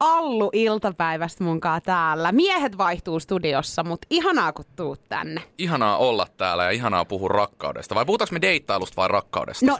Allu iltapäivästä munkaan täällä. Miehet vaihtuu studiossa, mutta ihanaa kun tuut tänne. Ihanaa olla täällä ja ihanaa puhua rakkaudesta. Vai puhutaanko me deittailusta vai rakkaudesta? No,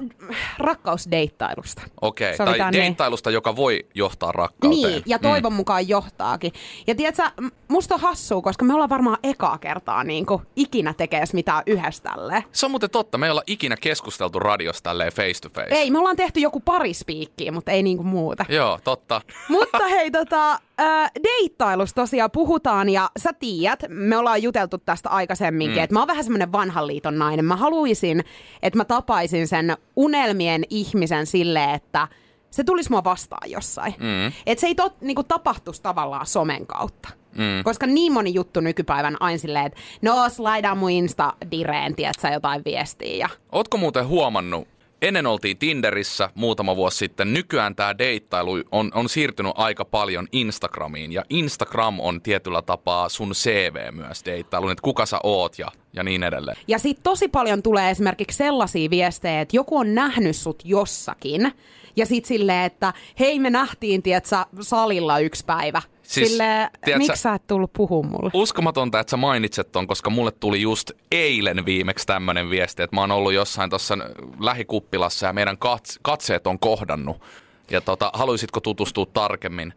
rakkausdeittailusta. Okei, okay. tai Sovitaan deittailusta, joka voi johtaa rakkauteen. Niin, ja toivon mm. mukaan johtaakin. Ja tiedätkö, musta on hassua, koska me ollaan varmaan ekaa kertaa niin kuin, ikinä tekemässä mitään yhdessä tälleen. Se on muuten totta. Me ei olla ikinä keskusteltu radiosta tälleen face to face. Ei, me ollaan tehty joku pari spiikkiä, mutta ei niinku muuta. Joo, totta. Mutta hei, tota, äh, deittailusta tosiaan puhutaan ja sä tiedät, me ollaan juteltu tästä aikaisemminkin, mm. että mä oon vähän semmonen vanhan liiton nainen. Mä haluaisin, että mä tapaisin sen unelmien ihmisen silleen, että se tulisi mua vastaan jossain. Mm. Että se ei tot, niinku, tapahtuisi tavallaan somen kautta. Mm. Koska niin moni juttu nykypäivän aina silleen, että no slaidaan mun Insta-direen, tiedät jotain viestiä. Ja... Ootko muuten huomannut, Ennen oltiin Tinderissä muutama vuosi sitten. Nykyään tämä deittailu on, on siirtynyt aika paljon Instagramiin. Ja Instagram on tietyllä tapaa sun CV myös deittailu, että kuka sä oot ja, ja niin edelleen. Ja sitten tosi paljon tulee esimerkiksi sellaisia viestejä, että joku on nähnyt sut jossakin. Ja sitten silleen, että hei me nähtiin, tietsä, salilla yksi päivä. Siis, Sille, miksi sä et tullut puhua mulle? Uskomatonta, että sä mainitset ton, koska mulle tuli just eilen viimeksi tämmönen viesti, että mä oon ollut jossain tuossa lähikuppilassa ja meidän kats- katseet on kohdannut. Ja tota, haluaisitko tutustua tarkemmin?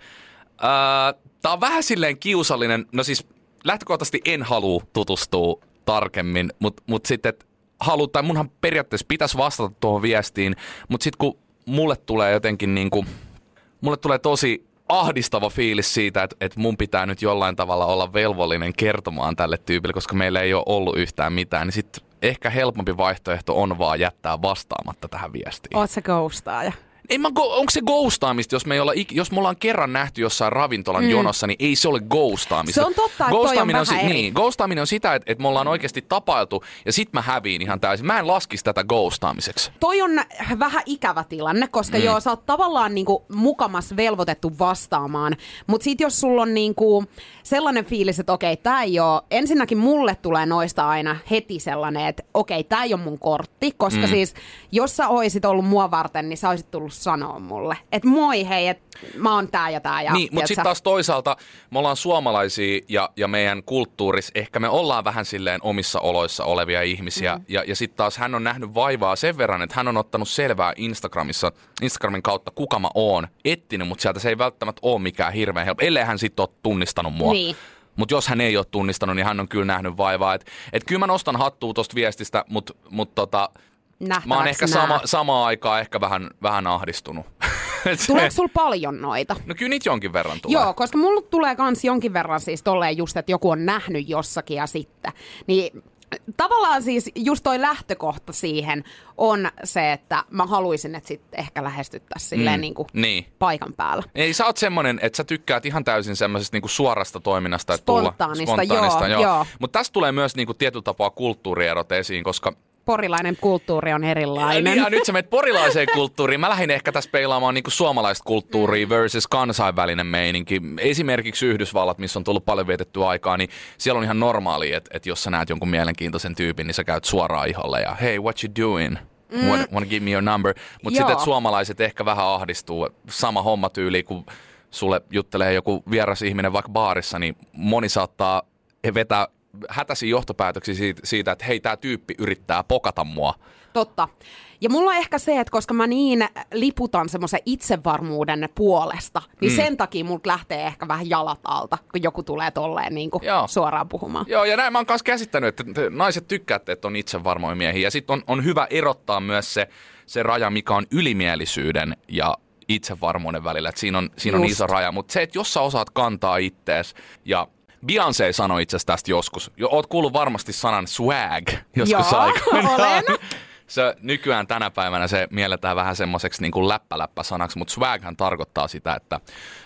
Öö, tää on vähän silleen kiusallinen, no siis lähtökohtaisesti en halua tutustua tarkemmin, mutta mut sitten, että haluat, tai munhan periaatteessa pitäisi vastata tuohon viestiin, mutta sitten kun mulle tulee jotenkin niin kuin, mulle tulee tosi ahdistava fiilis siitä, että, että mun pitää nyt jollain tavalla olla velvollinen kertomaan tälle tyypille, koska meillä ei ole ollut yhtään mitään, niin sitten ehkä helpompi vaihtoehto on vaan jättää vastaamatta tähän viestiin. Oot se ghostaaja? Ei mä, onko se ghostaamista, jos me, ei olla, jos me ollaan kerran nähty jossain ravintolan mm. jonossa, niin ei se ole ghostaamista. Se on totta, että ghostaaminen on, on, si- niin, ghostaaminen on sitä, että, että me ollaan oikeasti tapailtu ja sit mä häviin ihan täysin. Mä en laskisi tätä ghostaamiseksi. Toi on vähän ikävä tilanne, koska mm. joo, sä oot tavallaan niinku mukamas velvoitettu vastaamaan. Mutta sit jos sulla on niinku sellainen fiilis, että okei, tää ei oo, ensinnäkin mulle tulee noista aina heti sellainen, että okei, tää ei ole mun kortti, koska mm. siis jos sä oisit ollut mua varten, niin sä oisit tullut sanoa mulle, että moi hei, että mä oon tää ja tää. Ja, niin, mutta sitten taas toisaalta me ollaan suomalaisia ja, ja meidän kulttuurissa ehkä me ollaan vähän silleen omissa oloissa olevia ihmisiä. Mm-hmm. Ja, ja sitten taas hän on nähnyt vaivaa sen verran, että hän on ottanut selvää Instagramissa, Instagramin kautta kuka mä oon, etsinyt, mutta sieltä se ei välttämättä ole mikään hirveän helppo, ellei hän sitten ole tunnistanut mua. Niin. Mutta jos hän ei ole tunnistanut, niin hän on kyllä nähnyt vaivaa. Että et kyllä mä nostan hattua tuosta viestistä, mutta mut tota, Mä oon ehkä sama, samaan aikaan ehkä vähän, vähän ahdistunut. Tuleeko sulla paljon noita? No kyllä niitä jonkin verran tulee. Joo, koska mulla tulee kans jonkin verran siis tolleen just, että joku on nähnyt jossakin ja sitten. Niin tavallaan siis just toi lähtökohta siihen on se, että mä haluaisin, että sitten ehkä lähestyttäisiin silleen mm, niin kuin niin. paikan päällä. Ei, sä oot semmonen, että sä tykkäät ihan täysin semmoisesta niin kuin suorasta toiminnasta. Että spontaanista, tulla, spontaanista joo. joo. joo. Mutta tästä tulee myös niin kuin tietyllä tapaa kulttuurierot esiin, koska porilainen kulttuuri on erilainen. Niin, ja nyt sä menet porilaiseen kulttuuriin. Mä lähdin ehkä tässä peilaamaan niin suomalaista kulttuuria mm. versus kansainvälinen meininki. Esimerkiksi Yhdysvallat, missä on tullut paljon vietettyä aikaa, niin siellä on ihan normaali, että, että jos sä näet jonkun mielenkiintoisen tyypin, niin sä käyt suoraan iholle ja hey, what you doing? Mm. Want, want to give me your number? Mutta sitten suomalaiset ehkä vähän ahdistuu. Sama homma tyyli, kun sulle juttelee joku vieras ihminen vaikka baarissa, niin moni saattaa vetää hätäisiä johtopäätöksiä siitä, siitä että hei, tämä tyyppi yrittää pokata mua. Totta. Ja mulla on ehkä se, että koska mä niin liputan semmoisen itsevarmuuden puolesta, niin mm. sen takia mulla lähtee ehkä vähän jalat alta, kun joku tulee tolleen niin kuin suoraan puhumaan. Joo, ja näin mä oon myös käsittänyt, että naiset tykkäätte, että on itsevarmoja miehiä. Ja sitten on, on hyvä erottaa myös se, se raja, mikä on ylimielisyyden ja itsevarmuuden välillä. Et siinä on, siinä on iso raja. Mutta se, että jos sä osaat kantaa ittees ja Beyoncé sanoi itse tästä joskus. Jo, oot kuullut varmasti sanan swag joskus Joo, olen. se, nykyään tänä päivänä se mielletään vähän semmoiseksi niin läppäläppä-sanaksi, mutta swaghan tarkoittaa sitä, että,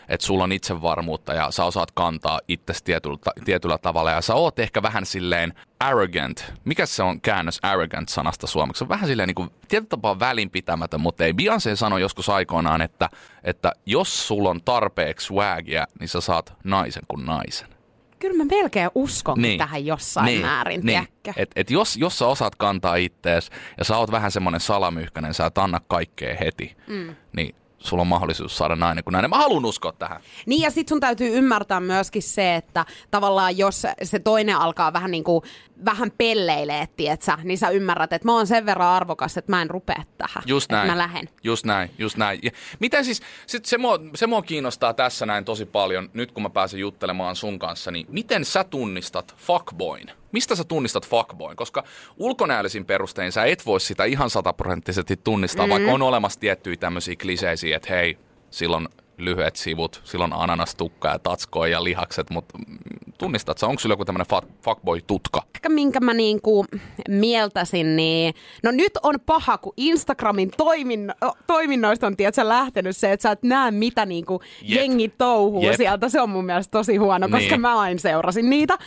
että sulla on itsevarmuutta ja sä osaat kantaa itse tietyllä, tietyllä tavalla ja sä oot ehkä vähän silleen arrogant. Mikä se on käännös arrogant-sanasta suomeksi? Se on vähän silleen niin kuin, tietyllä tapaa välinpitämätön, mutta ei Beyoncé sano joskus aikoinaan, että, että jos sulla on tarpeeksi swagia, niin sä saat naisen kuin naisen. Kyllä mä melkein uskon niin. tähän jossain niin. määrin, niin. Et, et jos, jos sä osaat kantaa ittees ja sä oot vähän semmoinen salamyhkäinen, sä et anna kaikkea heti, mm. niin sulla on mahdollisuus saada nainen kuin nainen. Mä haluan uskoa tähän. Niin ja sit sun täytyy ymmärtää myöskin se, että tavallaan jos se toinen alkaa vähän niin kuin, vähän pelleilee, tietsä, niin sä ymmärrät, että mä oon sen verran arvokas, että mä en rupea tähän. Just näin. Mä lähden. Just näin, just näin. Ja miten siis, sit se, mua, se mua kiinnostaa tässä näin tosi paljon, nyt kun mä pääsen juttelemaan sun kanssa, niin miten sä tunnistat fuckboyn? Mistä sä tunnistat fuckboyn? Koska ulkonäöllisin perustein sä et voi sitä ihan sataprosenttisesti tunnistaa, mm-hmm. vaikka on olemassa tiettyjä tämmöisiä kliseisiä, että hei, silloin lyhyet sivut, silloin ananastukka ja tatskoa ja lihakset, mutta tunnistat sä, onko sulla joku tämmöinen fuckboy-tutka? Ehkä minkä mä niinku mieltäisin, niin no nyt on paha, kun Instagramin toimin, toiminnoista on tiedätkö, lähtenyt se, että sä et näe mitä niinku jengi touhuu Jep. sieltä. Se on mun mielestä tosi huono, koska niin. mä aina seurasin niitä.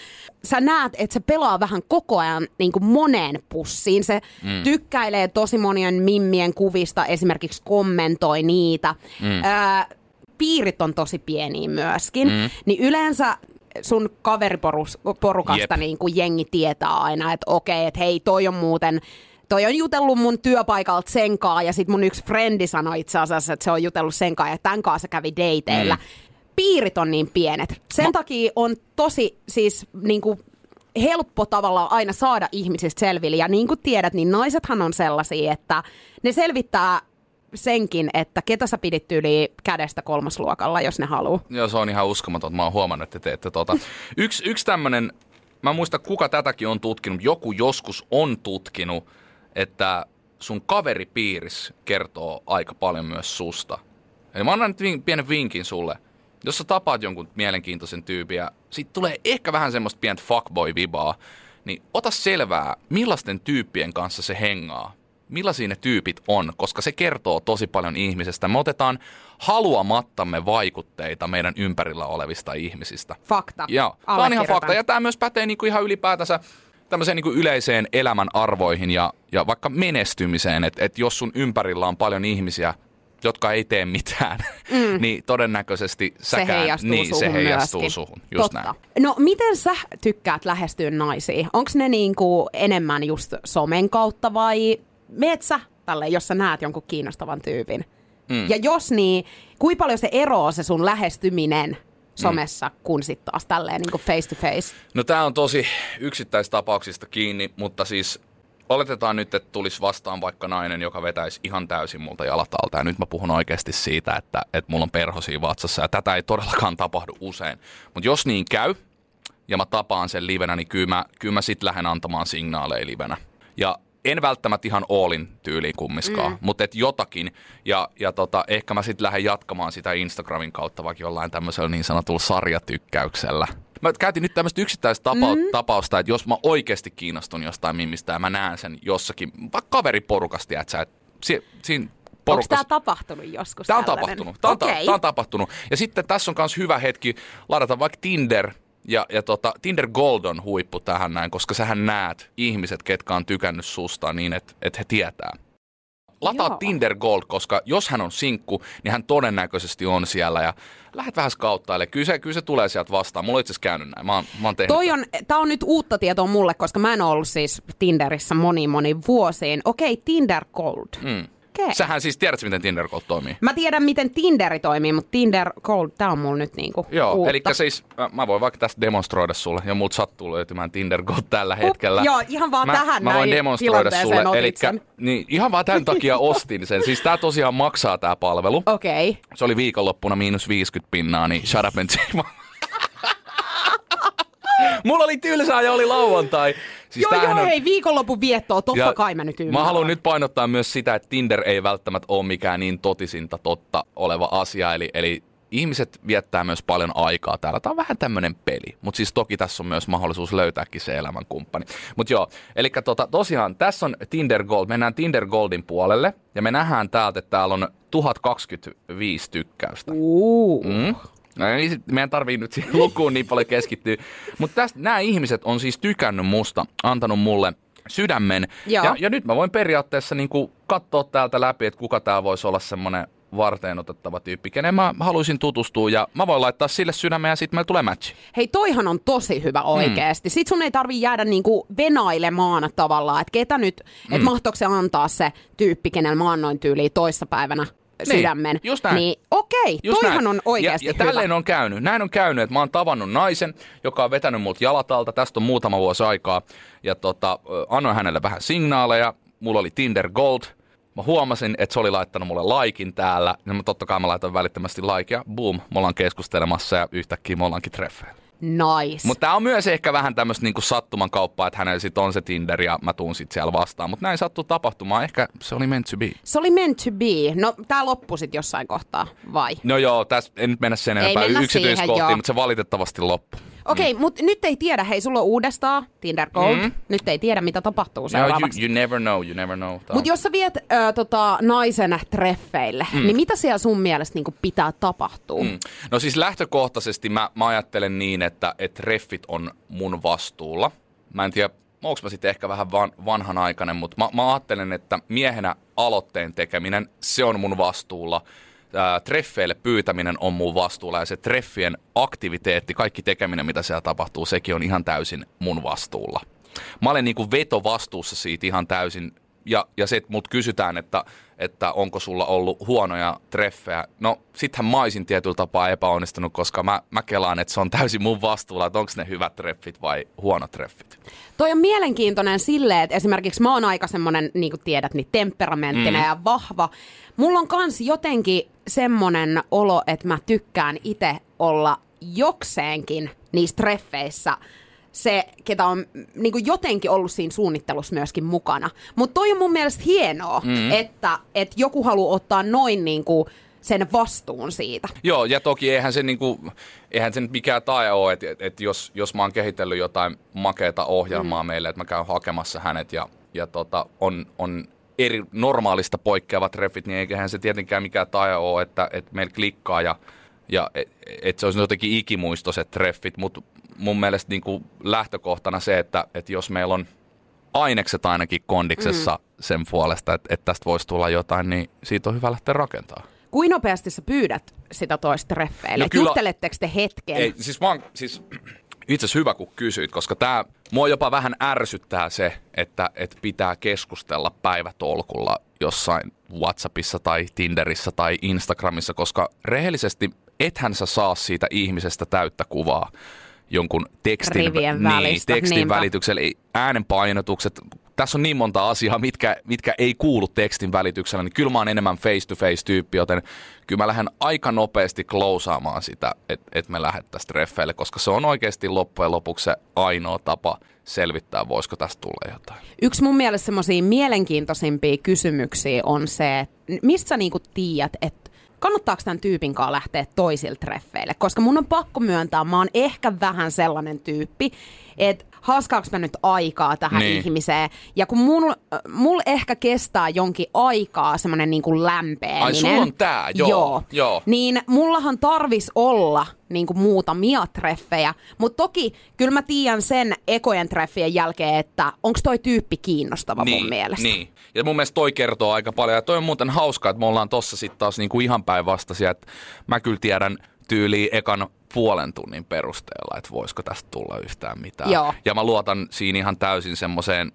Sä näet, että se pelaa vähän koko ajan niinku moneen pussiin. Se mm. tykkäilee tosi monien mimmien kuvista, esimerkiksi kommentoi niitä. Mm. Öö, piirit on tosi pieniä myöskin, mm. niin yleensä sun kaveriporukasta niin kuin jengi tietää aina, että okei, että hei, toi on muuten toi on jutellut mun työpaikalta senkaa ja sit mun yksi frendi sanoi itse asiassa, että se on jutellut senkaa ja tämän kanssa kävi dateilla. Mm. Piirit on niin pienet. Sen Ma- takia on tosi siis niin kuin, helppo tavallaan aina saada ihmisistä selville. Ja niin kuin tiedät, niin naisethan on sellaisia, että ne selvittää senkin, että ketä sä pidit yli kädestä kolmasluokalla, jos ne haluaa. Joo, se on ihan uskomaton. Mä oon huomannut, että te teette tota. Yksi, yksi tämmönen, mä muista kuka tätäkin on tutkinut, joku joskus on tutkinut, että sun kaveripiiris kertoo aika paljon myös susta. Eli mä annan nyt vin, pienen vinkin sulle. Jos sä tapaat jonkun mielenkiintoisen tyypin ja sit tulee ehkä vähän semmoista pientä fuckboy-vibaa, niin ota selvää, millaisten tyyppien kanssa se hengaa millaisia ne tyypit on, koska se kertoo tosi paljon ihmisestä. Me otetaan haluamattamme vaikutteita meidän ympärillä olevista ihmisistä. Fakta. Joo, tämä on ihan fakta. Ja tämä myös pätee niin kuin ihan ylipäätänsä tämmöiseen niin yleiseen elämän arvoihin ja, ja vaikka menestymiseen. Että et jos sun ympärillä on paljon ihmisiä, jotka ei tee mitään, mm. niin todennäköisesti säkään, se heijastuu niin, suhun se heijastuu myöskin. suhun. Just Totta. näin. No miten sä tykkäät lähestyä naisia? Onko ne niinku enemmän just somen kautta vai meet sä tälle, jos sä näet jonkun kiinnostavan tyypin? Mm. Ja jos niin, kuinka paljon se eroaa se sun lähestyminen somessa, mm. kun sitten taas tälleen niin face to face? No tämä on tosi yksittäistapauksista kiinni, mutta siis oletetaan nyt, että tulisi vastaan vaikka nainen, joka vetäisi ihan täysin multa jalat alta. Ja nyt mä puhun oikeasti siitä, että, että mulla on perhosia vatsassa ja tätä ei todellakaan tapahdu usein. Mutta jos niin käy ja mä tapaan sen livenä, niin kyllä mä, kyllä mä sit lähden antamaan signaaleja livenä. Ja en välttämättä ihan Allin tyyliin kummiskaan, mm. mutta et jotakin. Ja, ja tota, ehkä mä sitten lähden jatkamaan sitä Instagramin kautta vaikka jollain tämmöisellä niin sanotulla sarjatykkäyksellä. Mä käytin nyt tämmöistä yksittäistä tapa- mm. tapausta, että jos mä oikeasti kiinnostun jostain mimistä ja mä näen sen jossakin, vaikka kaveriporukasti, että sä, et, si- siinä porukassa. Onko tämä tapahtunut joskus? Tämä on tapahtunut. Tämä on, okay. ta- tämä on tapahtunut. Ja sitten tässä on myös hyvä hetki ladata vaikka Tinder – ja, ja tota, Tinder Gold on huippu tähän näin, koska sähän näet ihmiset, ketkä on tykännyt susta niin, että et he tietää. Lataa Joo. Tinder Gold, koska jos hän on sinkku, niin hän todennäköisesti on siellä ja lähdet vähän skauttaille. Kyllä se, kyllä se tulee sieltä vastaan. Mulla on itse asiassa käynyt näin. Mä oon, mä oon Toi on, tää on nyt uutta tietoa mulle, koska mä en ollut siis Tinderissä moni moni vuosiin. Okei, Tinder Gold. Mm. Okay. Sähän siis tiedät, miten Tinder Gold toimii. Mä tiedän, miten Tinderi toimii, mutta Tinder Gold, tää on mulla nyt niinku Joo, uutta. eli siis mä voin vaikka tästä demonstroida sulle, ja muut sattuu löytymään Tinder Gold tällä hetkellä. Joo, ihan vaan mä, tähän mä voin demonstroida sulle, eli niin, ihan vaan tämän takia ostin sen. Siis tää tosiaan maksaa tää palvelu. Okei. Okay. Se oli viikonloppuna miinus 50 pinnaa, niin shut up and Mulla oli tylsää ja oli lauantai. Siis joo, joo, on... hei, viikonlopun viettoa, totta ja kai mä nyt ymmärrän. Mä haluan nyt painottaa myös sitä, että Tinder ei välttämättä ole mikään niin totisinta totta oleva asia. Eli, eli ihmiset viettää myös paljon aikaa täällä. Tämä on vähän tämmöinen peli, mutta siis toki tässä on myös mahdollisuus löytääkin se elämänkumppani. Mutta joo, eli tota, tosiaan tässä on Tinder Gold, mennään Tinder Goldin puolelle ja me nähdään täältä, että täällä on 1025 tykkäystä. Uh. Mm. No ei, sit meidän tarvii nyt siihen lukuun niin paljon keskittyä. Mutta nämä ihmiset on siis tykännyt musta, antanut mulle sydämen. Joo. Ja, ja nyt mä voin periaatteessa niin katsoa täältä läpi, että kuka tää voisi olla semmoinen varteen otettava tyyppi, kenen mä haluaisin tutustua ja mä voin laittaa sille sydämen ja sitten meillä tulee matchi. Hei, toihan on tosi hyvä oikeesti. Mm. Sit sun ei tarvi jäädä niinku venailemaan tavallaan, että ketä nyt, mm. että mahtoiko se antaa se tyyppi, kenellä mä annoin tyyliin toissapäivänä sydämen. Niin, just näin. Niin okei, Just toihan näin. on oikeasti ja, ja hyvä. tälleen on käynyt. Näin on käynyt, että mä oon tavannut naisen, joka on vetänyt multa jalatalta. Tästä on muutama vuosi aikaa. Ja tota, annoin hänelle vähän signaaleja. Mulla oli Tinder Gold. Mä huomasin, että se oli laittanut mulle laikin täällä. Ja mä totta kai mä laitoin välittömästi laikia. Boom, me ollaan keskustelemassa ja yhtäkkiä me ollaankin treffeillä. Nice. Mutta tää on myös ehkä vähän tämmöistä niinku sattuman kauppaa, että hänellä sit on se Tinder ja mä tuun sit siellä vastaan. Mutta näin sattuu tapahtumaan. Ehkä se oli meant to be. Se oli meant to be. No, tää loppui sit jossain kohtaa, vai? No joo, tässä en nyt mennä sen enempää mennä yksityiskohtiin, siihen, mutta se valitettavasti loppui. Okei, okay, mutta nyt ei tiedä, hei, sulla on uudestaan Tinder Gold. Mm. Nyt ei tiedä, mitä tapahtuu No, you, seuraavaksi. you never know, you never know. Mutta jos sä viet ö, tota, naisen treffeille, mm. niin mitä siellä sun mielestä niinku pitää tapahtua? Mm. No siis lähtökohtaisesti mä, mä ajattelen niin, että, että treffit on mun vastuulla. Mä en tiedä, onko mä sitten ehkä vähän van, vanhanaikainen, mutta mä, mä ajattelen, että miehenä aloitteen tekeminen, se on mun vastuulla. Ää, treffeille pyytäminen on mun vastuulla ja se treffien aktiviteetti, kaikki tekeminen, mitä siellä tapahtuu, sekin on ihan täysin mun vastuulla. Mä olen niin kuin vetovastuussa siitä ihan täysin ja, ja se, että mut kysytään, että, että onko sulla ollut huonoja treffejä. No, sittenhän mä olisin tietyllä tapaa epäonnistunut, koska mä, mä kelaan, että se on täysin mun vastuulla, että onko ne hyvät treffit vai huonot treffit. Toi on mielenkiintoinen silleen, että esimerkiksi mä oon aika semmonen, niin kuin tiedät, niin temperamenttinen mm. ja vahva. Mulla on kans jotenkin semmonen olo, että mä tykkään itse olla jokseenkin niissä treffeissä se, ketä on niin kuin jotenkin ollut siinä suunnittelussa myöskin mukana. Mutta toi on mun mielestä hienoa, mm. että, että joku haluaa ottaa noin niin kuin sen vastuun siitä. Joo, ja toki eihän se, niinku, eihän se nyt mikään tae ole, että et, et jos, jos mä oon kehitellyt jotain makeata ohjelmaa mm. meille, että mä käyn hakemassa hänet ja, ja tota, on, on eri normaalista poikkeavat treffit, niin eiköhän se tietenkään mikään tae ole, että, että meillä klikkaa ja, ja että et se olisi jotenkin ikimuistoiset treffit, mutta mun mielestä niinku lähtökohtana se, että, että jos meillä on ainekset ainakin kondiksessa mm. sen puolesta, että, että tästä voisi tulla jotain, niin siitä on hyvä lähteä rakentamaan. Kuinka nopeasti sä pyydät sitä toista treffeille? No kyllä- Jutteletteko te hetken? Ei, siis mä oon, siis itse asiassa hyvä kun kysyit, koska tää mua jopa vähän ärsyttää se, että, että pitää keskustella päivätolkulla jossain Whatsappissa tai Tinderissä tai Instagramissa, koska rehellisesti ethän sä saa siitä ihmisestä täyttä kuvaa jonkun tekstin, Rivien niin, välistä, tekstin niinpä. välityksellä, ei- äänenpainotukset. Tässä on niin monta asiaa, mitkä, mitkä ei kuulu tekstin välityksellä, niin kyllä mä oon enemmän face-to-face-tyyppi, joten kyllä mä lähden aika nopeasti klousaamaan sitä, että et me lähdettäisiin treffeille, koska se on oikeasti loppujen lopuksi se ainoa tapa selvittää, voisiko tästä tulla jotain. Yksi mun mielestä semmoisia mielenkiintoisimpia kysymyksiä on se, että missä niinku tiedät, että kannattaako tämän tyypin kanssa lähteä toisille treffeille? Koska mun on pakko myöntää, mä oon ehkä vähän sellainen tyyppi, että haaskaaks mä nyt aikaa tähän Niin. niin. ihmiseen. Ja kun mul, mul ehkä kestää jonkin aikaa semmoinen niinku lämpeäminen. Ai, sulla on tää, joo, joo. joo. Niin mullahan tarvis olla niinku muutamia treffejä. Mutta toki kyllä mä tiedän sen ekojen treffien jälkeen, että onko toi tyyppi kiinnostava mun mielestä. Niin. Ja mun mielestä toi kertoo aika paljon. Ja toi on muuten hauskaa, että me ollaan tossa sitten taas niinku ihan päinvastaisia. Että mä kyllä tiedän tyyliin ekan puolen tunnin perusteella, että voisiko tästä tulla yhtään mitään. Joo. Ja mä luotan siinä ihan täysin semmoiseen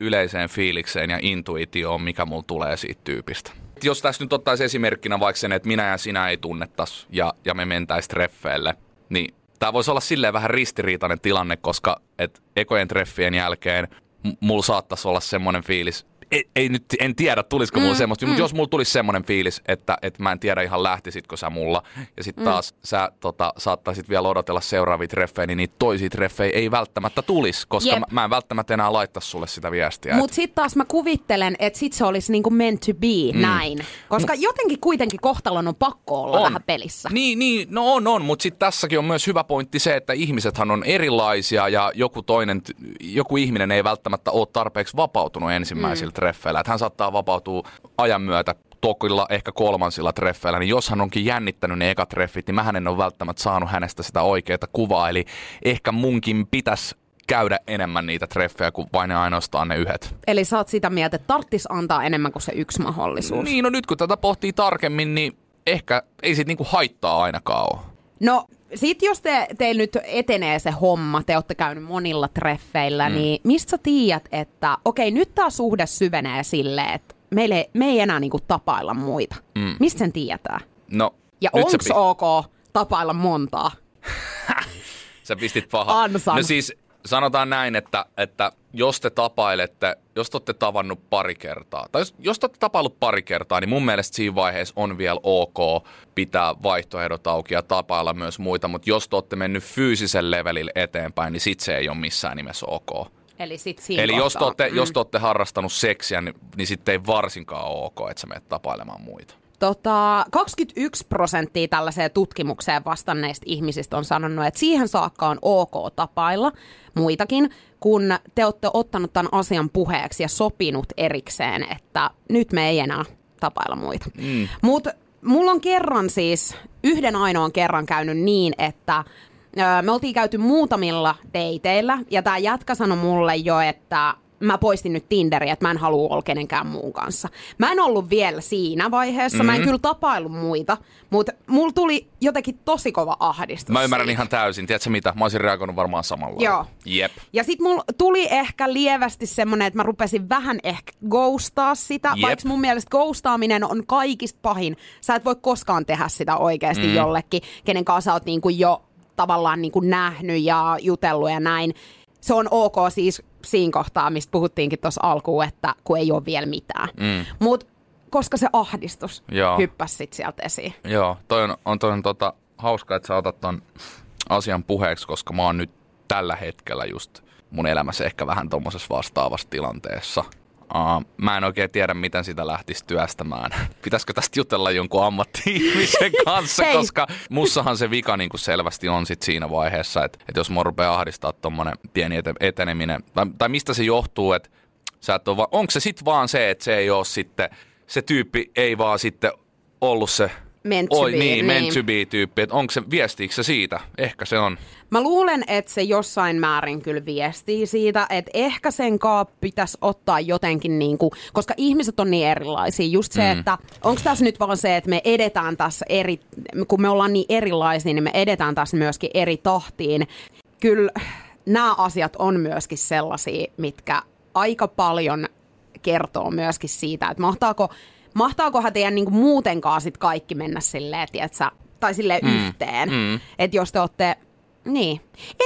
yleiseen fiilikseen ja intuitioon, mikä mulla tulee siitä tyypistä. Jos tässä nyt ottaisi esimerkkinä vaikka sen, että minä ja sinä ei tunnettas ja, ja me mentäis treffeille, niin tämä voisi olla silleen vähän ristiriitainen tilanne, koska et ekojen treffien jälkeen m- mulla saattaisi olla semmoinen fiilis, ei, ei nyt, en tiedä tulisiko mulla mm, semmoista, mm. mutta jos mulla tulisi semmoinen fiilis, että, että mä en tiedä ihan lähtisitkö sä mulla, ja sitten mm. taas sä tota, saattaisit vielä odotella seuraavia treffejä, niin niitä toisia treffejä ei välttämättä tulisi, koska mä, mä en välttämättä enää laittaa sulle sitä viestiä. Mutta sitten taas mä kuvittelen, että sit se olisi niinku meant to be mm. näin, koska M- jotenkin kuitenkin kohtalon on pakko olla on. vähän pelissä. Niin, niin, no on, on, mutta sitten tässäkin on myös hyvä pointti se, että ihmisethän on erilaisia ja joku toinen, joku ihminen ei välttämättä ole tarpeeksi vapautunut ensimmäisiltä mm. Treffeillä. Että hän saattaa vapautua ajan myötä tokilla, ehkä kolmansilla treffeillä, niin jos hän onkin jännittänyt ne ekat treffit, niin mähän en ole välttämättä saanut hänestä sitä oikeaa kuvaa. Eli ehkä munkin pitäisi käydä enemmän niitä treffejä kuin vain ainoastaan ne yhdet. Eli sä oot sitä mieltä, että tarttis antaa enemmän kuin se yksi mahdollisuus. Niin, no nyt kun tätä pohtii tarkemmin, niin ehkä ei sit niinku haittaa ainakaan ole. No sitten jos te, teillä nyt etenee se homma, te olette käynyt monilla treffeillä, mm. niin mistä sä tiedät, että okei, nyt tämä suhde syvenee silleen, että meille, me ei enää niinku tapailla muita. Mm. Mistä sen tietää? No, ja onko pi- ok tapailla montaa? sä pistit paha. Ansan. No siis sanotaan näin, että, että jos te tapailette, jos te olette tavannut pari kertaa, tai jos, jos te olette tapaillut pari kertaa, niin mun mielestä siinä vaiheessa on vielä ok pitää vaihtoehdot auki ja tapailla myös muita, mutta jos te olette mennyt fyysisen levelille eteenpäin, niin sit se ei ole missään nimessä ok. Eli, sit siinä Eli jos te, olette, mm. jos te olette harrastanut seksiä, niin, niin sitten ei varsinkaan ole ok, että sä menet tapailemaan muita. Tota, 21 prosenttia tällaiseen tutkimukseen vastanneista ihmisistä on sanonut, että siihen saakka on ok tapailla muitakin, kun te olette ottanut tämän asian puheeksi ja sopinut erikseen, että nyt me ei enää tapailla muita. Mm. Mutta mulla on kerran siis, yhden ainoan kerran käynyt niin, että me oltiin käyty muutamilla deiteillä ja tämä jätkä sanoi mulle jo, että mä poistin nyt Tinderiä, että mä en halua olla kenenkään muun kanssa. Mä en ollut vielä siinä vaiheessa, mm-hmm. mä en mhm. kyllä tapailu muita, mutta mulla tuli jotenkin tosi kova ahdistus Mä ymmärrän siitä. ihan täysin, tiedätkö mitä, mä olisin reagoinut varmaan samalla. Joo. Jep. Ja sit mulla tuli ehkä lievästi semmonen, että mä rupesin vähän ehkä ghostaa sitä, Jep. vaikka mun mielestä ghostaaminen on kaikista pahin. Sä et voi koskaan tehdä sitä oikeasti mm. jollekin, kenen kanssa sä oot niinku jo tavallaan niinku nähnyt ja jutellut ja näin se on ok siis siinä kohtaa, mistä puhuttiinkin tuossa alkuun, että kun ei ole vielä mitään. Mm. Mutta koska se ahdistus Joo. hyppäsi sit sieltä esiin. Joo, toi on, on, toi on tota, hauska, että sä otat ton asian puheeksi, koska mä oon nyt tällä hetkellä just mun elämässä ehkä vähän tuommoisessa vastaavassa tilanteessa. Uh, mä en oikein tiedä, miten sitä lähtisi työstämään. Pitäisikö tästä jutella jonkun ammatti-ihmisen kanssa, koska mussahan se vika niin kuin selvästi on sit siinä vaiheessa, että, että jos mua rupeaa ahdistaa tuommoinen pieni eteneminen, tai, tai mistä se johtuu, että sä et va- onko se sitten vaan se, että se ei ole sitten, se tyyppi ei vaan sitten ollut se meant to Oi, be. Niin, niin, meant to be tyyppi. Että onko se, viestiikö se siitä? Ehkä se on. Mä luulen, että se jossain määrin kyllä viestii siitä, että ehkä sen kaa pitäisi ottaa jotenkin niin kuin, koska ihmiset on niin erilaisia. Just se, mm. että onko tässä nyt vaan se, että me edetään tässä eri, kun me ollaan niin erilaisia, niin me edetään tässä myöskin eri tahtiin. Kyllä nämä asiat on myöskin sellaisia, mitkä aika paljon kertoo myöskin siitä, että mahtaako mahtaakohan teidän niinku muutenkaan sit kaikki mennä silleen, tiedätkö, tai silleen mm. yhteen. Mm. Että jos te olette, niin.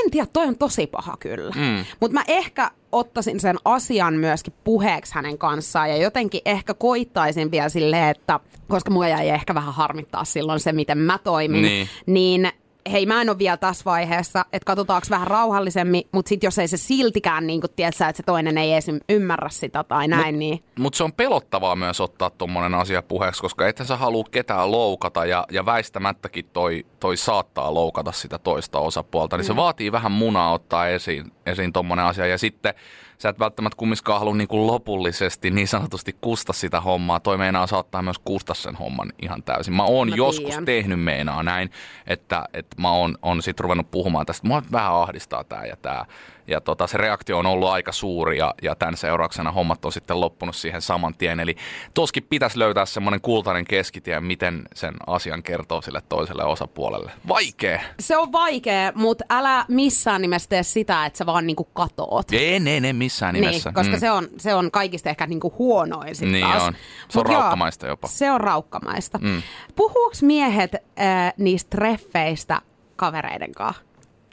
En tiedä, toi on tosi paha kyllä. Mm. Mutta mä ehkä ottaisin sen asian myöskin puheeksi hänen kanssaan ja jotenkin ehkä koittaisin vielä silleen, että koska mua jäi ehkä vähän harmittaa silloin se, miten mä toimin, niin, niin hei mä en ole vielä tässä vaiheessa, että katsotaanko vähän rauhallisemmin, mutta sitten jos ei se siltikään niin tiedä, että se toinen ei esim. ymmärrä sitä tai näin, mut, niin... Mutta se on pelottavaa myös ottaa tuommoinen asia puheeksi, koska ethän sä halua ketään loukata ja, ja väistämättäkin toi, toi saattaa loukata sitä toista osapuolta, niin mm. se vaatii vähän munaa ottaa esiin, esiin tuommoinen asia ja sitten sä et välttämättä kumminkaan halua niin kuin lopullisesti niin sanotusti kusta sitä hommaa. Toi meinaa saattaa myös kusta sen homman ihan täysin. Mä oon mä joskus tiedän. tehnyt meinaa näin, että, että mä oon, on sit ruvennut puhumaan tästä. Mua vähän ahdistaa tää ja tää. Ja tota, se reaktio on ollut aika suuri ja, ja tämän seurauksena hommat on sitten loppunut siihen saman tien. Eli toskin pitäisi löytää semmoinen kultainen keskitie, miten sen asian kertoo sille toiselle osapuolelle. Vaikee. Se on vaikea, mutta älä missään nimessä tee sitä, että sä vaan niinku katoot. Ei, ei, ei missään niin, nimessä. Niin, koska mm. se, on, se on kaikista ehkä niinku huonoin sit niin taas. on. Se on Mut raukkamaista joo, jopa. Se on raukkamaista. Mm. Puhuuko miehet äh, niistä treffeistä kavereiden kanssa?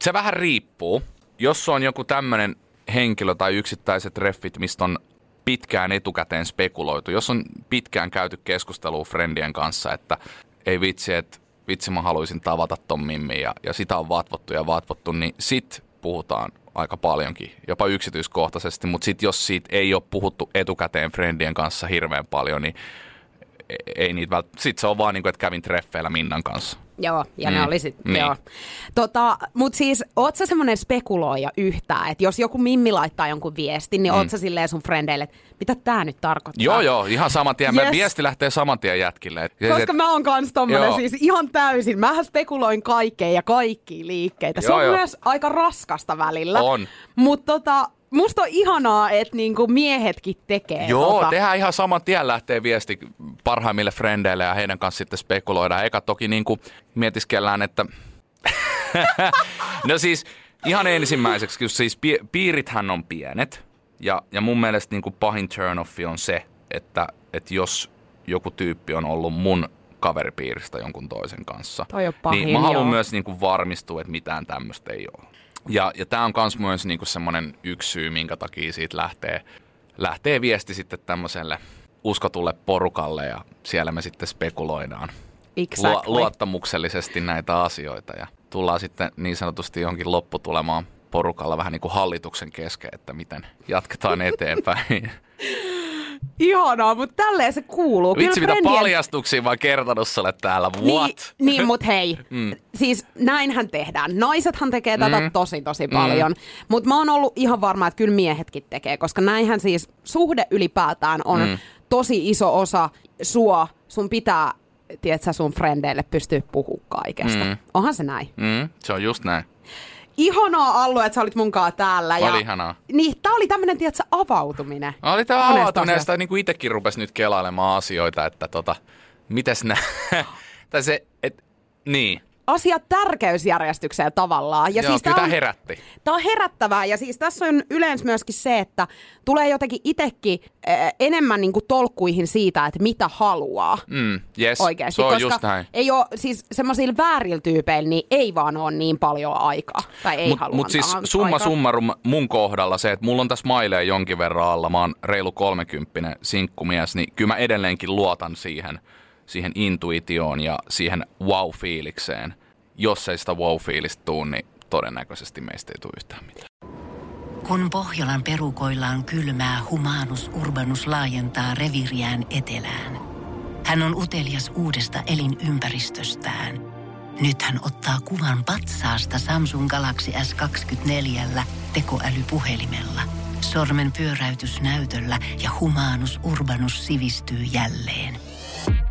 Se vähän riippuu jos on joku tämmöinen henkilö tai yksittäiset reffit, mistä on pitkään etukäteen spekuloitu, jos on pitkään käyty keskustelua friendien kanssa, että ei vitsi, että vitsi mä haluaisin tavata ton Mimmi ja, ja sitä on vatvottu ja vatvottu, niin sit puhutaan aika paljonkin, jopa yksityiskohtaisesti, mutta sitten jos siitä ei ole puhuttu etukäteen friendien kanssa hirveän paljon, niin e- ei niitä vält... Se on vaan niin kuin, että kävin treffeillä Minnan kanssa. Joo, ja mm. ne oli sitten, Niin. joo. Tota, mut siis, oot sä semmonen spekuloija yhtään, että jos joku mimmi laittaa jonkun viestin, niin mm. oot sä silleen sun frendeille, että mitä tää nyt tarkoittaa? Joo, joo, ihan saman tien. Yes. Viesti lähtee saman tien jätkille. Et- Koska et- mä oon kans tommonen Joo. siis ihan täysin. Mähän spekuloin kaikkeen ja kaikkiin liikkeitä. Se Joo, on joo. myös aika raskasta välillä. On. Mutta tota, musta on ihanaa, että niinku miehetkin tekee Joo, tota. tehdään ihan saman tien lähtee viesti parhaimmille frendeille ja heidän kanssa sitten spekuloidaan. Eka toki niin kuin mietiskellään, että... no siis ihan ensimmäiseksi, kun siis pi- piirithän on pienet. Ja, ja mun mielestä niin kuin pahin turn-offi on se, että, että jos joku tyyppi on ollut mun kaveripiiristä jonkun toisen kanssa. Toi on pahin, niin mä haluan joo. myös niin kuin varmistua, että mitään tämmöistä ei ole. Ja, ja tämä on myös myös niinku semmoinen yksi syy, minkä takia siitä lähtee, lähtee viesti sitten tämmöiselle uskotulle porukalle ja siellä me sitten spekuloidaan Exactly. luottamuksellisesti näitä asioita ja tullaan sitten niin sanotusti johonkin lopputulemaan porukalla vähän niin kuin hallituksen kesken, että miten jatketaan eteenpäin. Ihanaa, mutta tälleen se kuuluu. Kyllä Vitsi, mitä friendien- paljastuksia mä oon kertonut sulle täällä. What? Niin, niin mutta hei, mm. siis näinhän tehdään. Naisethan tekee tätä Mm. tosi tosi paljon. Mutta mä oon ollut ihan varma, että kyllä miehetkin tekee, koska näinhän siis suhde ylipäätään on mm. tosi iso osa sua. Sun pitää, tiedätkö, sun frendeille pystyä puhumaan kaikesta. Mm. Onhan se näin. Mm, se on just näin. Ihanaa Allu, että sä olit munkaan täällä. ja, Oli ihanaa. Niin, tää oli tämmönen, tiedätkö, avautuminen. Oli tämä Monesta avautuminen, ja sitä niin kuin itsekin rupesi nyt kelailemaan asioita, että tota, mites nää, tai se, et, niin. Asiat tärkeysjärjestykseen tavallaan. Ja Joo, siis kyllä tämä on, herätti. Tämä on herättävää ja siis tässä on yleensä myöskin se, että tulee jotenkin itsekin enemmän niinku tolkkuihin siitä, että mitä haluaa Mm, yes, oikeasti. se on koska just näin. ei ole, siis semmoisilla väärillä tyypeillä, niin ei vaan ole niin paljon aikaa. Tai ei Mut, halua mut siis summa aikaa. summarum mun kohdalla se, että mulla on tässä mailee jonkin verran alla, mä oon reilu kolmekymppinen sinkkumies, niin kyllä mä edelleenkin luotan siihen, siihen intuitioon ja siihen wow-fiilikseen. Jos ei sitä wow-fiilistä tuu, niin todennäköisesti meistä ei tule yhtään mitään. Kun Pohjolan perukoillaan kylmää, humanus urbanus laajentaa reviriään etelään. Hän on utelias uudesta elinympäristöstään. Nyt hän ottaa kuvan patsaasta Samsung Galaxy S24 tekoälypuhelimella. Sormen pyöräytys näytöllä ja humanus urbanus sivistyy jälleen.